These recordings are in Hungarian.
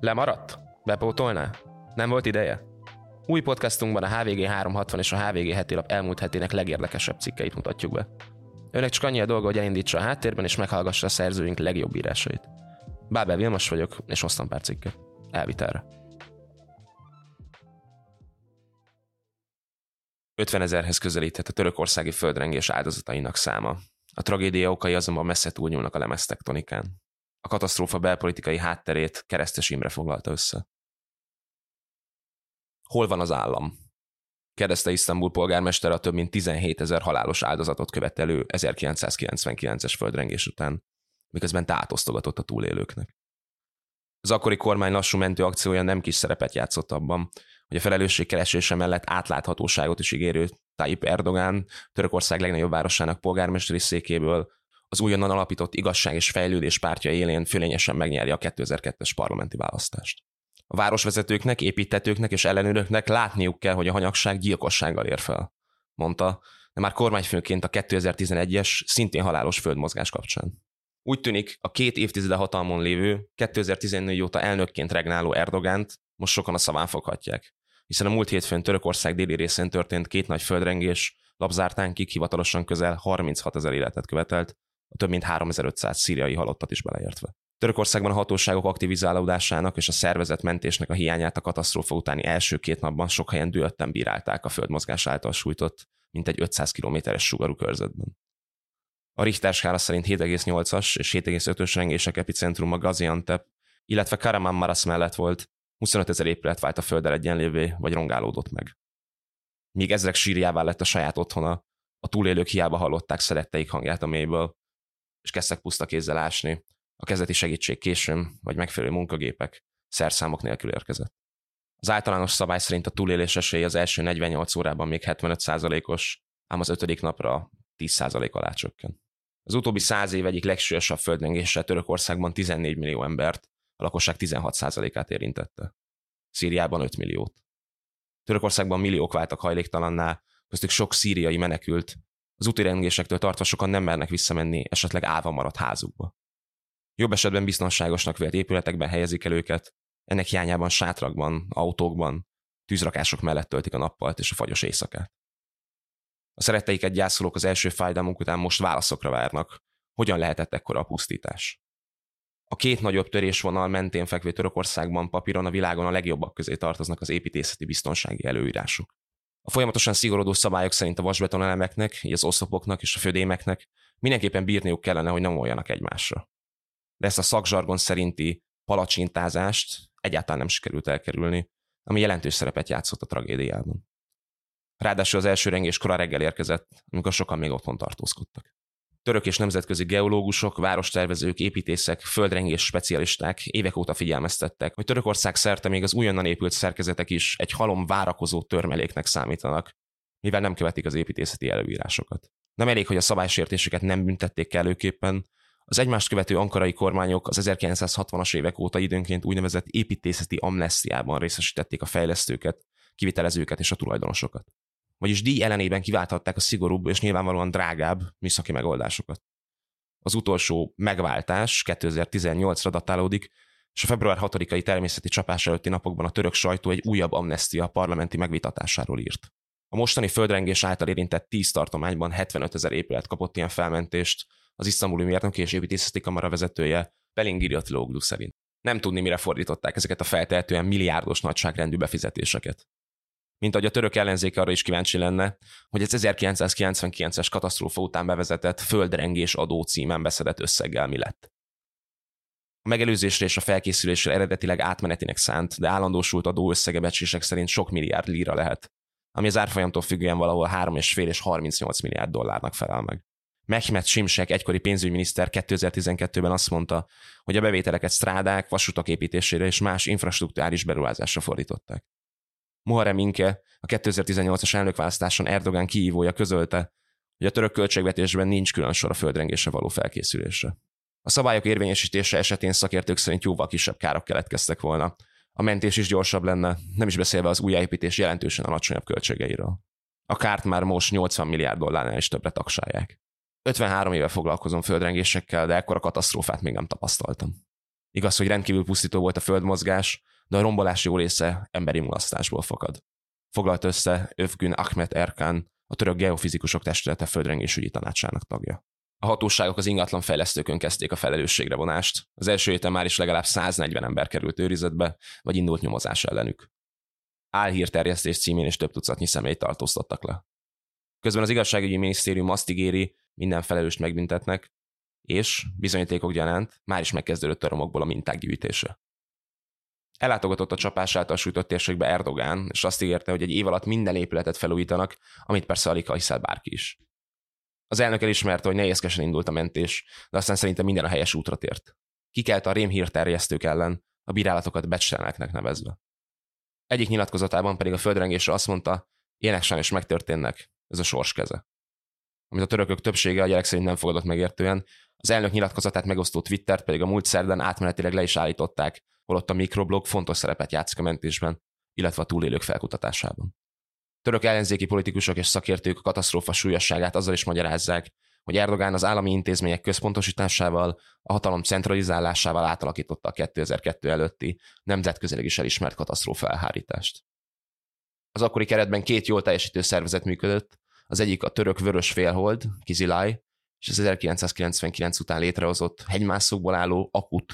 Lemaradt? Bepótolná? Nem volt ideje? Új podcastunkban a HVG 360 és a HVG heti lap elmúlt hetének legérdekesebb cikkeit mutatjuk be. Önnek csak annyi a dolga, hogy elindítsa a háttérben és meghallgassa a szerzőink legjobb írásait. Bábel Vilmos vagyok, és hoztam pár cikket. Elvitelre. 50 ezerhez közelített a törökországi földrengés áldozatainak száma. A tragédia okai azonban messze túlnyúlnak a lemeztektonikán. A katasztrófa belpolitikai hátterét Keresztes Imre foglalta össze. Hol van az állam? kérdezte Isztambul polgármester a több mint 17 ezer halálos áldozatot követelő 1999-es földrengés után, miközben tátosztogatott a túlélőknek. Az akkori kormány lassú mentő akciója nem kis szerepet játszott abban, hogy a felelősség keresése mellett átláthatóságot is ígérő Tayyip Erdogán, Törökország legnagyobb városának polgármesteri székéből az újonnan alapított igazság és fejlődés pártja élén fölényesen megnyeri a 2002-es parlamenti választást. A városvezetőknek, építetőknek és ellenőröknek látniuk kell, hogy a hanyagság gyilkossággal ér fel, mondta, de már kormányfőként a 2011-es, szintén halálos földmozgás kapcsán. Úgy tűnik, a két évtizede hatalmon lévő, 2014 óta elnökként regnáló Erdogánt most sokan a szaván foghatják, hiszen a múlt hétfőn Törökország déli részén történt két nagy földrengés, lapzártánkig hivatalosan közel 36 ezer életet követelt, a több mint 3500 szíriai halottat is beleértve. Törökországban a hatóságok aktivizálódásának és a szervezet mentésnek a hiányát a katasztrófa utáni első két napban sok helyen dühötten bírálták a földmozgás által sújtott, mint egy 500 kilométeres sugarú körzetben. A Richter skála szerint 7,8-as és 7,5-ös rengések epicentruma Gaziantep, illetve Karaman Maras mellett volt, 25 ezer épület vált a földdel egyenlévé, vagy rongálódott meg. Míg ezrek sírjává lett a saját otthona, a túlélők hiába hallották szeretteik hangját a mélyből, és kezdtek puszta kézzel ásni, a kezdeti segítség későn, vagy megfelelő munkagépek, szerszámok nélkül érkezett. Az általános szabály szerint a túlélés esély az első 48 órában még 75%-os, ám az ötödik napra 10% alá csökken. Az utóbbi száz év egyik legsúlyosabb földrengése Törökországban 14 millió embert, a lakosság 16%-át érintette. Szíriában 5 milliót. Törökországban milliók váltak hajléktalanná, köztük sok szíriai menekült, az úti rengésektől tartva sokan nem mernek visszamenni esetleg állva maradt házukba. Jobb esetben biztonságosnak vélt épületekben helyezik el őket, ennek hiányában sátrakban, autókban, tűzrakások mellett töltik a nappalt és a fagyos éjszakát. A szeretteiket gyászolók az első fájdalmuk után most válaszokra várnak. Hogyan lehetett ekkora a pusztítás? A két nagyobb törésvonal mentén fekvő Törökországban papíron a világon a legjobbak közé tartoznak az építészeti biztonsági előírások. A folyamatosan szigorodó szabályok szerint a vasbeton elemeknek, így az oszlopoknak és a födémeknek mindenképpen bírniuk kellene, hogy nem oljanak egymásra. De ezt a szakzsargon szerinti palacsintázást egyáltalán nem sikerült elkerülni, ami jelentős szerepet játszott a tragédiában. Ráadásul az első rengés kora reggel érkezett, amikor sokan még otthon tartózkodtak. Török és nemzetközi geológusok, várostervezők, építészek, földrengés specialisták évek óta figyelmeztettek, hogy Törökország szerte még az újonnan épült szerkezetek is egy halom várakozó törmeléknek számítanak, mivel nem követik az építészeti előírásokat. Nem elég, hogy a szabálysértéseket nem büntették kellőképpen, az egymást követő ankarai kormányok az 1960-as évek óta időnként úgynevezett építészeti amnestiában részesítették a fejlesztőket, kivitelezőket és a tulajdonosokat vagyis díj ellenében kiválthatták a szigorúbb és nyilvánvalóan drágább műszaki megoldásokat. Az utolsó megváltás 2018-ra datálódik, és a február 6-ai természeti csapás előtti napokban a török sajtó egy újabb amnestia parlamenti megvitatásáról írt. A mostani földrengés által érintett 10 tartományban 75 ezer épület kapott ilyen felmentést, az isztambuli mérnöki és építészeti kamara vezetője Belingiri szerint. Nem tudni, mire fordították ezeket a feltehetően milliárdos nagyságrendű befizetéseket mint ahogy a török ellenzék arra is kíváncsi lenne, hogy az 1999-es katasztrófa után bevezetett földrengés adó címen beszedett összeggel mi lett. A megelőzésre és a felkészülésre eredetileg átmenetinek szánt, de állandósult adó összegebecslések szerint sok milliárd lira lehet, ami az árfolyamtól függően valahol 3,5 és 38 milliárd dollárnak felel meg. Mehmet Simsek egykori pénzügyminiszter 2012-ben azt mondta, hogy a bevételeket strádák, vasutak építésére és más infrastruktúrális beruházásra fordították. Muharrem Inke, a 2018-as elnökválasztáson Erdogan kihívója közölte, hogy a török költségvetésben nincs külön sor a földrengésre való felkészülésre. A szabályok érvényesítése esetén szakértők szerint jóval kisebb károk keletkeztek volna. A mentés is gyorsabb lenne, nem is beszélve az újjáépítés jelentősen alacsonyabb költségeiről. A kárt már most 80 milliárd dollárnál is többre taksálják. 53 éve foglalkozom földrengésekkel, de ekkora katasztrófát még nem tapasztaltam. Igaz, hogy rendkívül pusztító volt a földmozgás, de a rombolás jó része emberi mulasztásból fakad. Foglalt össze Övgün Ahmet Erkan, a török geofizikusok testülete földrengésügyi tanácsának tagja. A hatóságok az ingatlan fejlesztőkön kezdték a felelősségre vonást. Az első héten már is legalább 140 ember került őrizetbe, vagy indult nyomozás ellenük. Álhírterjesztés címén is több tucatnyi személyt tartóztattak le. Közben az igazságügyi minisztérium azt ígéri, minden felelőst megbüntetnek, és bizonyítékok gyanánt már is megkezdődött a romokból a minták gyűjtése. Ellátogatott a csapás által sújtott térségbe Erdogán, és azt ígérte, hogy egy év alatt minden épületet felújítanak, amit persze alig hiszel bárki is. Az elnök elismerte, hogy nehézkesen indult a mentés, de aztán szerintem minden a helyes útra tért. Kikelt a rémhírterjesztők ellen, a bírálatokat becselneknek nevezve. Egyik nyilatkozatában pedig a földrengésre azt mondta, ilyenek sajnos megtörténnek, ez a sors keze. Amit a törökök többsége a gyerek szerint nem fogadott megértően, az elnök nyilatkozatát megosztó Twittert pedig a múlt szerdán átmenetileg le is állították, holott a mikroblog fontos szerepet játszik a mentésben, illetve a túlélők felkutatásában. Török ellenzéki politikusok és szakértők a katasztrófa súlyosságát azzal is magyarázzák, hogy Erdogán az állami intézmények központosításával, a hatalom centralizálásával átalakította a 2002 előtti nemzetközileg is elismert katasztrófa elhárítást. Az akkori keretben két jól teljesítő szervezet működött, az egyik a török vörös félhold, Kizilaj, és az 1999 után létrehozott hegymászókból álló akut,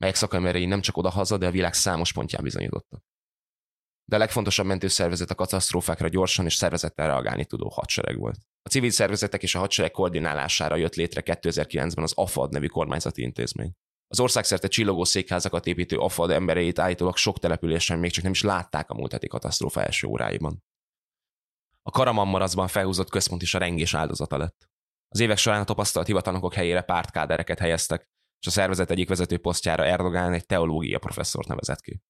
melyek szakemberei nem csak odahaza, de a világ számos pontján bizonyítottak. De a legfontosabb mentőszervezet a katasztrófákra gyorsan és szervezettel reagálni tudó hadsereg volt. A civil szervezetek és a hadsereg koordinálására jött létre 2009-ben az AFAD nevű kormányzati intézmény. Az országszerte csillogó székházakat építő AFAD embereit állítólag sok településen még csak nem is látták a múlt heti katasztrófa első óráiban. A Karamanmarazban felhúzott központ is a rengés áldozata lett. Az évek során a tapasztalt hivatalnokok helyére pártkádereket helyeztek, és a szervezet egyik vezető posztjára Erdogán egy teológia professzort nevezett ki.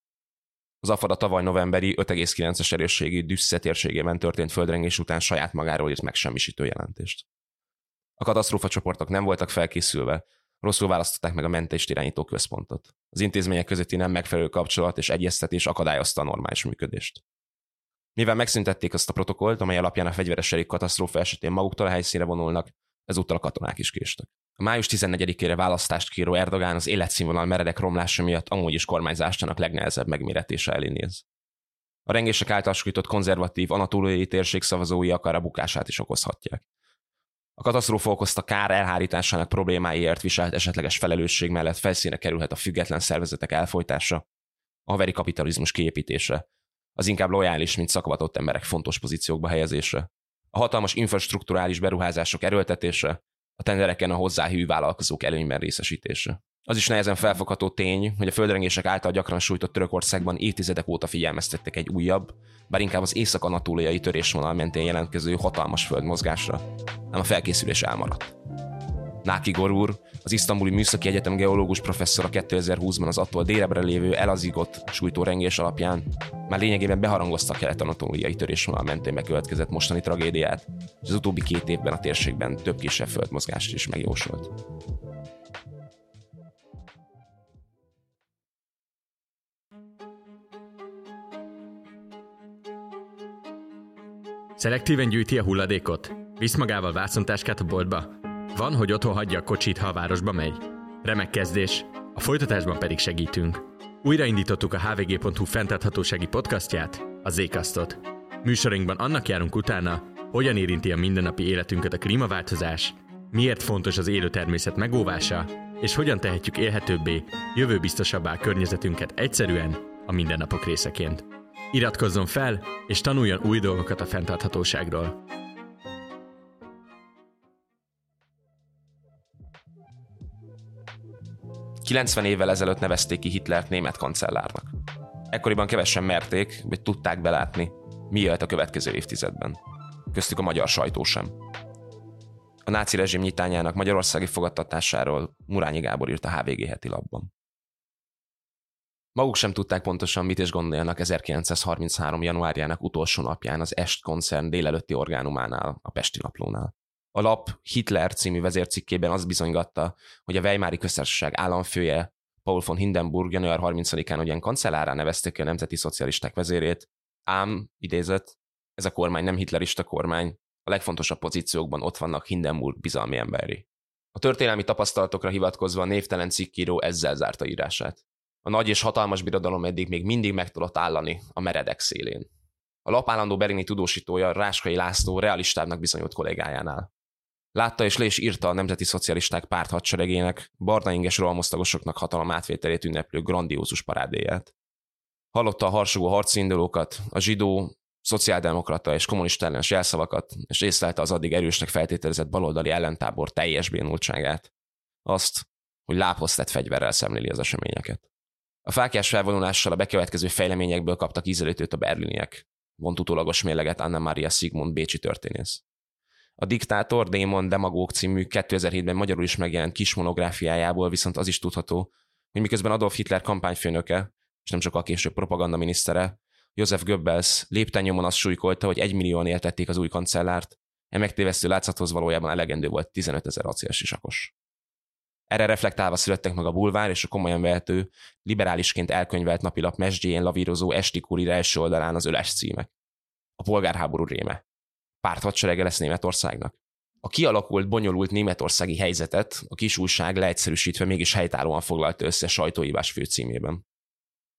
Az AFAD a tavaly novemberi 5,9-es erősségű Düssze térségében történt földrengés után saját magáról írt megsemmisítő jelentést. A katasztrófa csoportok nem voltak felkészülve, rosszul választották meg a mentést irányító központot. Az intézmények közötti nem megfelelő kapcsolat és egyeztetés akadályozta a normális működést. Mivel megszüntették azt a protokollt, amely alapján a fegyveres katasztrófa esetén maguktól a helyszínre vonulnak, ezúttal a katonák is késtek. A május 14-ére választást kíró Erdogán az életszínvonal meredek romlása miatt amúgy is kormányzástának legnehezebb megméretése elé néz. A rengések által sújtott konzervatív anatóliai térség szavazói akár a bukását is okozhatják. A katasztrófa okozta kár elhárításának problémáiért viselt esetleges felelősség mellett felszíne kerülhet a független szervezetek elfolytása, a haveri kapitalizmus kiépítése, az inkább lojális, mint szakavatott emberek fontos pozíciókba helyezése, a hatalmas infrastruktúrális beruházások erőltetése, a tendereken a hozzáhű vállalkozók előnyben részesítése. Az is nehezen felfogható tény, hogy a földrengések által gyakran sújtott Törökországban évtizedek óta figyelmeztettek egy újabb, bár inkább az észak-anatóliai törésvonal mentén jelentkező hatalmas földmozgásra, ám a felkészülés elmaradt. Náki Gorúr, az Isztambuli Műszaki Egyetem geológus professzor a 2020-ban az attól délebbre lévő Elazigot sújtó rengés alapján már lényegében beharangozta a kelet-anatóliai törésvonal mentén bekövetkezett mostani tragédiát, és az utóbbi két évben a térségben több kisebb földmozgást is megjósolt. Szelektíven gyűjti a hulladékot? Visz magával vászontáskát a boltba? Van, hogy otthon hagyja a kocsit, ha a városba megy? Remek kezdés. A folytatásban pedig segítünk. Újraindítottuk a hvg.hu fenntarthatósági podcastját, a Zcastot. Műsorunkban annak járunk utána, hogyan érinti a mindennapi életünket a klímaváltozás, miért fontos az élő természet megóvása, és hogyan tehetjük élhetőbbé, jövőbiztosabbá környezetünket egyszerűen a mindennapok részeként. Iratkozzon fel, és tanuljon új dolgokat a fenntarthatóságról. 90 évvel ezelőtt nevezték ki Hitlert német kancellárnak. Ekkoriban kevesen merték, vagy tudták belátni, mi jöhet a következő évtizedben. Köztük a magyar sajtó sem. A náci rezsim nyitányának magyarországi fogadtatásáról Murányi Gábor írt a HVG heti labban. Maguk sem tudták pontosan, mit is gondoljanak 1933. januárjának utolsó napján az Est koncern délelőtti orgánumánál, a Pesti naplónál. A lap Hitler című vezércikkében azt bizonygatta, hogy a Weimári köztársaság államfője Paul von Hindenburg január 30-án ugyan kancellárán nevezték ki a nemzeti szocialisták vezérét, ám, idézett, ez a kormány nem hitlerista kormány, a legfontosabb pozíciókban ott vannak Hindenburg bizalmi emberi. A történelmi tapasztalatokra hivatkozva a névtelen cikkíró ezzel zárta írását. A nagy és hatalmas birodalom eddig még mindig meg tudott állani a meredek szélén. A lap állandó berényi tudósítója Ráskai László realistábbnak bizonyult kollégájánál. Látta és le is írta a Nemzeti Szocialisták párt hadseregének, barnainges rohamosztagosoknak hatalom átvételét ünneplő grandiózus parádéját. Hallotta a harsogó harcindulókat, a zsidó, szociáldemokrata és kommunista ellenes jelszavakat, és észlelte az addig erősnek feltételezett baloldali ellentábor teljes bénultságát. Azt, hogy lábhoz tett fegyverrel szemléli az eseményeket. A fákjás felvonulással a bekövetkező fejleményekből kaptak ízelítőt a berliniek, vont utólagos mérleget Anna Maria Sigmund Bécsi történész. A Diktátor Démon Demagóg című 2007-ben magyarul is megjelent kis monográfiájából viszont az is tudható, hogy miközben Adolf Hitler kampányfőnöke, és nem a később propagandaminisztere, József Goebbels lépten nyomon azt súlykolta, hogy egy millióan éltették az új kancellárt, e megtévesztő látszathoz valójában elegendő volt 15 ezer acélsisakos. Erre reflektálva születtek meg a bulvár és a komolyan vehető, liberálisként elkönyvelt napilap mesdjén lavírozó esti kurir első oldalán az öles címek. A polgárháború réme. Párt hadserege lesz Németországnak. A kialakult, bonyolult németországi helyzetet a kis újság leegyszerűsítve mégis helytállóan foglalta össze sajtóívás főcímében.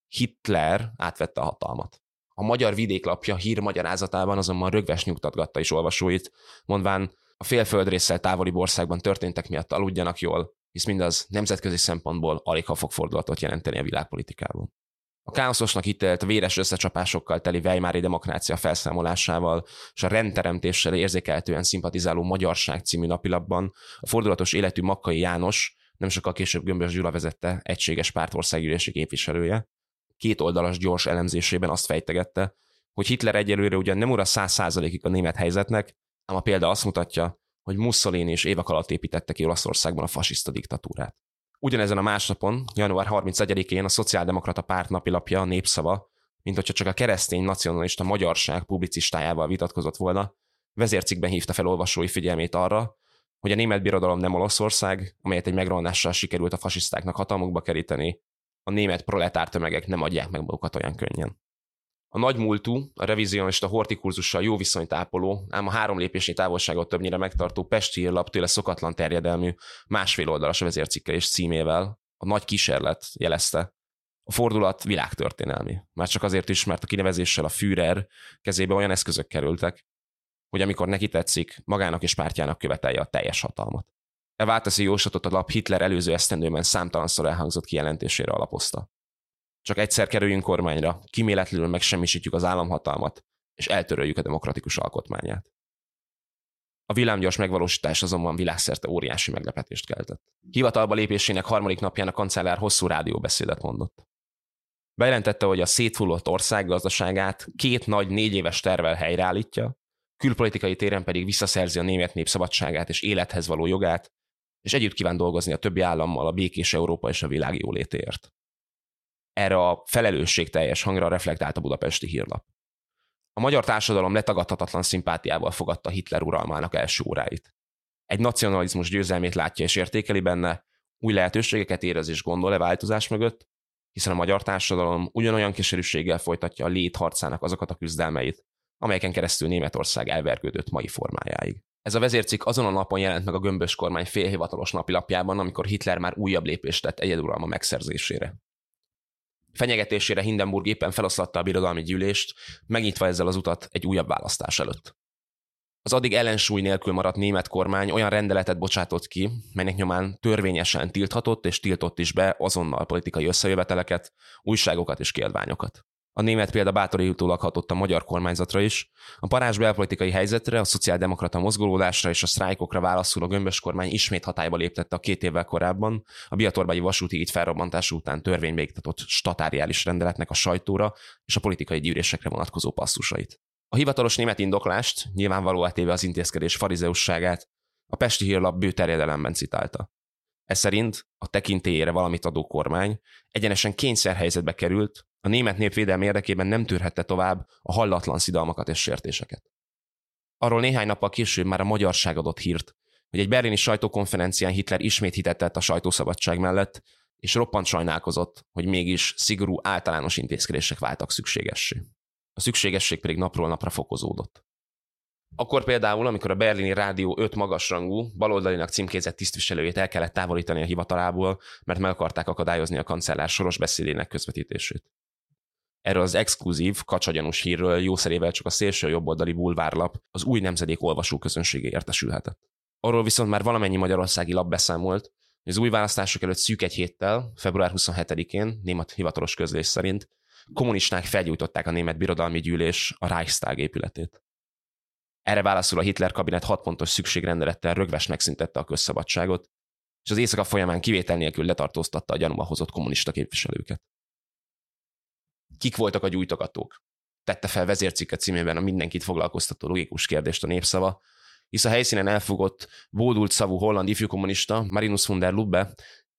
Hitler átvette a hatalmat. A magyar vidéklapja hírmagyarázatában azonban rögves nyugtatgatta is olvasóit, mondván a félföldrészsel távoli országban történtek miatt aludjanak jól, hisz mindaz nemzetközi szempontból alig ha fog fordulatot jelenteni a világpolitikában. A káoszosnak ítélt véres összecsapásokkal teli Weimári demokrácia felszámolásával és a rendteremtéssel érzékeltően szimpatizáló Magyarság című napilapban a fordulatos életű Makkai János, nem sokkal később Gömbös Gyula vezette egységes pártországgyűlési képviselője, két oldalas gyors elemzésében azt fejtegette, hogy Hitler egyelőre ugyan nem ura száz százalékig a német helyzetnek, ám a példa azt mutatja, hogy Mussolini és évek alatt építette ki Olaszországban a fasiszta diktatúrát. Ugyanezen a másnapon, január 31-én a Szociáldemokrata párt napilapja, a Népszava, mint hogyha csak a keresztény nacionalista magyarság publicistájával vitatkozott volna, vezércikben hívta fel olvasói figyelmét arra, hogy a német birodalom nem Olaszország, amelyet egy megrohanással sikerült a fasisztáknak hatalmukba keríteni, a német proletár tömegek nem adják meg magukat olyan könnyen. A nagy múltú, a revizionista hortikurzussal jó viszonyt ápoló, ám a három lépésnyi távolságot többnyire megtartó Pesti írlap tőle szokatlan terjedelmű, másfél oldalas vezércikkel és címével a nagy kísérlet jelezte. A fordulat világtörténelmi. Már csak azért is, mert a kinevezéssel a Führer kezébe olyan eszközök kerültek, hogy amikor neki tetszik, magának és pártjának követelje a teljes hatalmat. E változó jóslatot a lap Hitler előző esztendőben számtalanszor elhangzott kijelentésére alapozta. Csak egyszer kerüljünk kormányra, kiméletlenül megsemmisítjük az államhatalmat, és eltöröljük a demokratikus alkotmányát. A villámgyors megvalósítás azonban világszerte óriási meglepetést keltett. Hivatalba lépésének harmadik napján a kancellár hosszú rádióbeszédet mondott. Bejelentette, hogy a széthullott ország gazdaságát két nagy négy éves tervel helyreállítja, külpolitikai téren pedig visszaszerzi a német nép szabadságát és élethez való jogát, és együtt kíván dolgozni a többi állammal a békés Európa és a világ jólétéért. Erre a felelősségteljes hangra reflektált a budapesti hírlap. A magyar társadalom letagadhatatlan szimpátiával fogadta Hitler uralmának első óráit. Egy nacionalizmus győzelmét látja és értékeli benne, új lehetőségeket érez és gondol-e változás mögött, hiszen a magyar társadalom ugyanolyan keserűséggel folytatja a lét harcának azokat a küzdelmeit, amelyeken keresztül Németország elvergődött mai formájáig. Ez a vezércikk azon a napon jelent meg a gömbös kormány félhivatalos napilapjában, amikor Hitler már újabb lépést tett egyeduralma megszerzésére. Fenyegetésére Hindenburg éppen feloszlatta a birodalmi gyűlést, megnyitva ezzel az utat egy újabb választás előtt. Az addig ellensúly nélkül maradt német kormány olyan rendeletet bocsátott ki, melynek nyomán törvényesen tilthatott és tiltott is be azonnal politikai összejöveteleket, újságokat és kiadványokat. A német példa bátorítólag hatott a magyar kormányzatra is. A parázs belpolitikai helyzetre, a szociáldemokrata mozgolódásra és a sztrájkokra válaszul a gömbös kormány ismét hatályba léptette a két évvel korábban a Biatorbái vasúti így felrobbantás után törvénybe iktatott statáriális rendeletnek a sajtóra és a politikai gyűrésekre vonatkozó passzusait. A hivatalos német indoklást, nyilvánvaló téve az intézkedés farizeusságát, a Pesti Hírlap bő citálta. Ez szerint a tekintélyére valamit adó kormány egyenesen kényszerhelyzetbe került, a német nép védelmi érdekében nem tűrhette tovább a hallatlan szidalmakat és sértéseket. Arról néhány nappal később már a magyarság adott hírt, hogy egy berlini sajtókonferencián Hitler ismét hitetett a sajtószabadság mellett, és roppant sajnálkozott, hogy mégis szigorú általános intézkedések váltak szükségessé. A szükségesség pedig napról napra fokozódott. Akkor például, amikor a berlini rádió öt magasrangú, baloldalinak címkézett tisztviselőjét el kellett távolítani a hivatalából, mert meg akarták akadályozni a kancellár soros beszédének közvetítését. Erről az exkluzív, kacsagyanús hírről jószerével csak a szélső jobboldali bulvárlap az új nemzedék olvasó közönségé értesülhetett. Arról viszont már valamennyi magyarországi lap beszámolt, hogy az új választások előtt szűk egy héttel, február 27-én, német hivatalos közlés szerint, kommunisták felgyújtották a német birodalmi gyűlés a Reichstag épületét. Erre válaszul a Hitler kabinet hat pontos szükségrendelettel rögves megszüntette a közszabadságot, és az éjszaka folyamán kivétel nélkül letartóztatta a gyanúba hozott kommunista képviselőket. Kik voltak a gyújtogatók? Tette fel vezércikke címében a mindenkit foglalkoztató logikus kérdést a népszava, hisz a helyszínen elfogott, bódult szavú holland ifjú kommunista Marinus von der Lubbe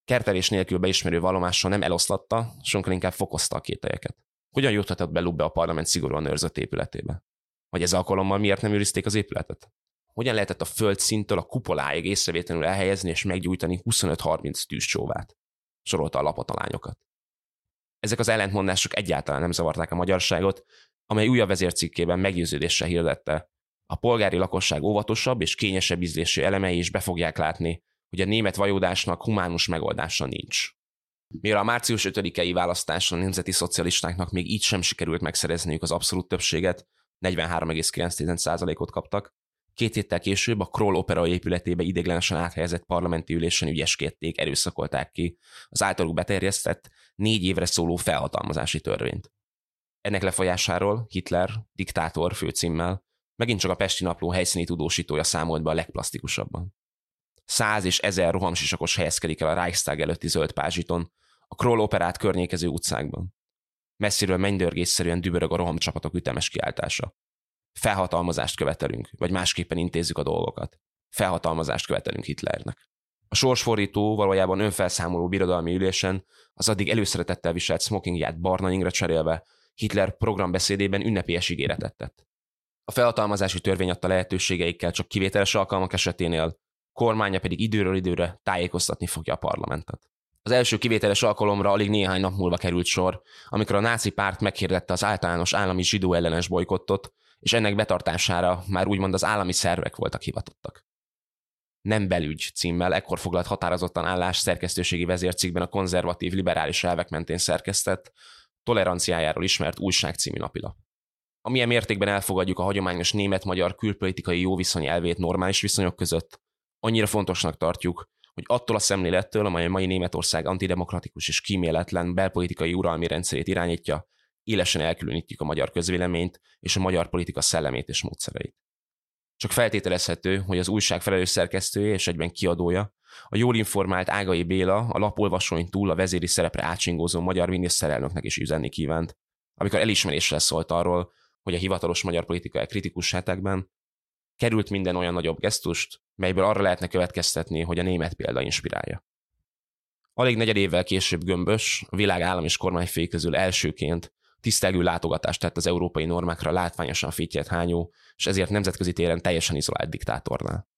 kertelés nélkül beismerő vallomással nem eloszlatta, sokkal inkább fokozta a kételyeket. Hogyan juthatott be Lubbe a parlament szigorúan őrzött épületébe? Vagy ez alkalommal miért nem őrizték az épületet? Hogyan lehetett a földszintől a kupoláig észrevétlenül elhelyezni és meggyújtani 25-30 tűzcsóvát? Sorolta a lapot a lányokat. Ezek az ellentmondások egyáltalán nem zavarták a magyarságot, amely újabb vezércikkében meggyőződéssel hirdette. A polgári lakosság óvatosabb és kényesebb ízlésű elemei is be fogják látni, hogy a német vajódásnak humánus megoldása nincs. Mire a március 5-i választáson a nemzeti szocialistáknak még így sem sikerült megszerezniük az abszolút többséget, 43,9%-ot kaptak, Két héttel később a Kroll opera épületébe idéglenesen áthelyezett parlamenti ülésen ügyeskedték, erőszakolták ki az általuk beterjesztett négy évre szóló felhatalmazási törvényt. Ennek lefolyásáról Hitler, diktátor főcímmel, megint csak a Pesti Napló helyszíni tudósítója számolt be a legplastikusabban. Száz és ezer rohamsisakos helyezkedik el a Reichstag előtti zöld pázsiton, a Kroll operát környékező utcákban. Messziről mennydörgésszerűen dübörög a rohamcsapatok ütemes kiáltása. Felhatalmazást követelünk, vagy másképpen intézzük a dolgokat. Felhatalmazást követelünk Hitlernek. A sorsfordító valójában önfelszámoló birodalmi ülésen az addig előszeretettel viselt smokingját barna ingre cserélve Hitler programbeszédében ünnepélyes ígéretet tett. A felhatalmazási törvény adta lehetőségeikkel csak kivételes alkalmak eseténél, kormánya pedig időről időre tájékoztatni fogja a parlamentet. Az első kivételes alkalomra alig néhány nap múlva került sor, amikor a náci párt meghirdette az általános állami zsidó ellenes bolykottot, és ennek betartására már úgymond az állami szervek voltak hivatottak. Nem belügy címmel ekkor foglalt határozottan állás szerkesztőségi vezércikben a konzervatív liberális elvek mentén szerkesztett, toleranciájáról ismert újság című napilap. Amilyen mértékben elfogadjuk a hagyományos német-magyar külpolitikai jó viszony elvét normális viszonyok között, annyira fontosnak tartjuk, hogy attól a szemlélettől, amely a mai Németország antidemokratikus és kíméletlen belpolitikai uralmi rendszerét irányítja, élesen elkülönítjük a magyar közvéleményt és a magyar politika szellemét és módszereit. Csak feltételezhető, hogy az újság felelős szerkesztője és egyben kiadója, a jól informált Ágai Béla a lapolvasóin túl a vezéri szerepre átsingózó magyar miniszterelnöknek is üzenni kívánt, amikor elismerésre szólt arról, hogy a hivatalos magyar politikai kritikus hetekben került minden olyan nagyobb gesztust, melyből arra lehetne következtetni, hogy a német példa inspirálja. Alig negyed évvel később Gömbös, a világ állam és kormányfői közül elsőként tisztelgő látogatást tett az európai normákra látványosan fittyet hányó, és ezért nemzetközi téren teljesen izolált diktátornál.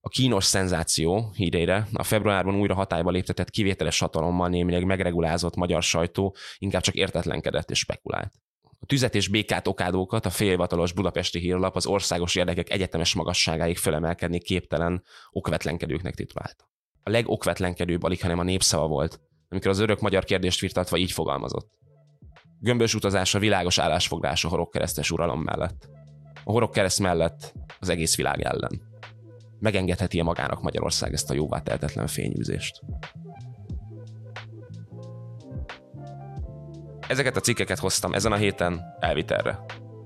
A kínos szenzáció hírére a februárban újra hatályba léptetett kivételes hatalommal némileg megregulázott magyar sajtó inkább csak értetlenkedett és spekulált. A tüzet és békát okádókat a félhivatalos budapesti hírlap az országos érdekek egyetemes magasságáig fölemelkedni képtelen, okvetlenkedőknek titulálta. A legokvetlenkedőbb alig, hanem a népszava volt, amikor az örök magyar kérdést virtatva így fogalmazott. Gömbös utazás a világos állásfoglás a horogkeresztes uralom mellett. A horogkereszt mellett az egész világ ellen. Megengedheti-e magának Magyarország ezt a jóvá tehetetlen fényűzést? Ezeket a cikkeket hoztam ezen a héten elvitelre.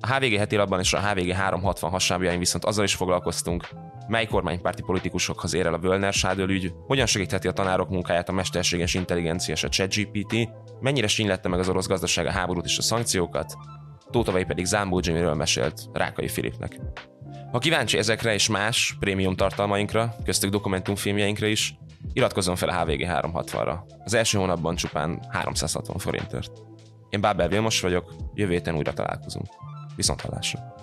A HVG heti labban és a HVG 360 hasábjain viszont azzal is foglalkoztunk, mely kormánypárti politikusokhoz ér el a Völner Sádöl ügy, hogyan segítheti a tanárok munkáját a mesterséges intelligencia és a ChatGPT, mennyire sínylette meg az orosz gazdaság a háborút és a szankciókat, Tótavai pedig Zámbó Jimmyről mesélt Rákai Filipnek. Ha kíváncsi ezekre és más prémium tartalmainkra, köztük dokumentumfilmjeinkre is, iratkozzon fel a HVG 360-ra. Az első hónapban csupán 360 forintért. Én Bábel Vilmos vagyok, jövő héten újra találkozunk. Viszont hallásra!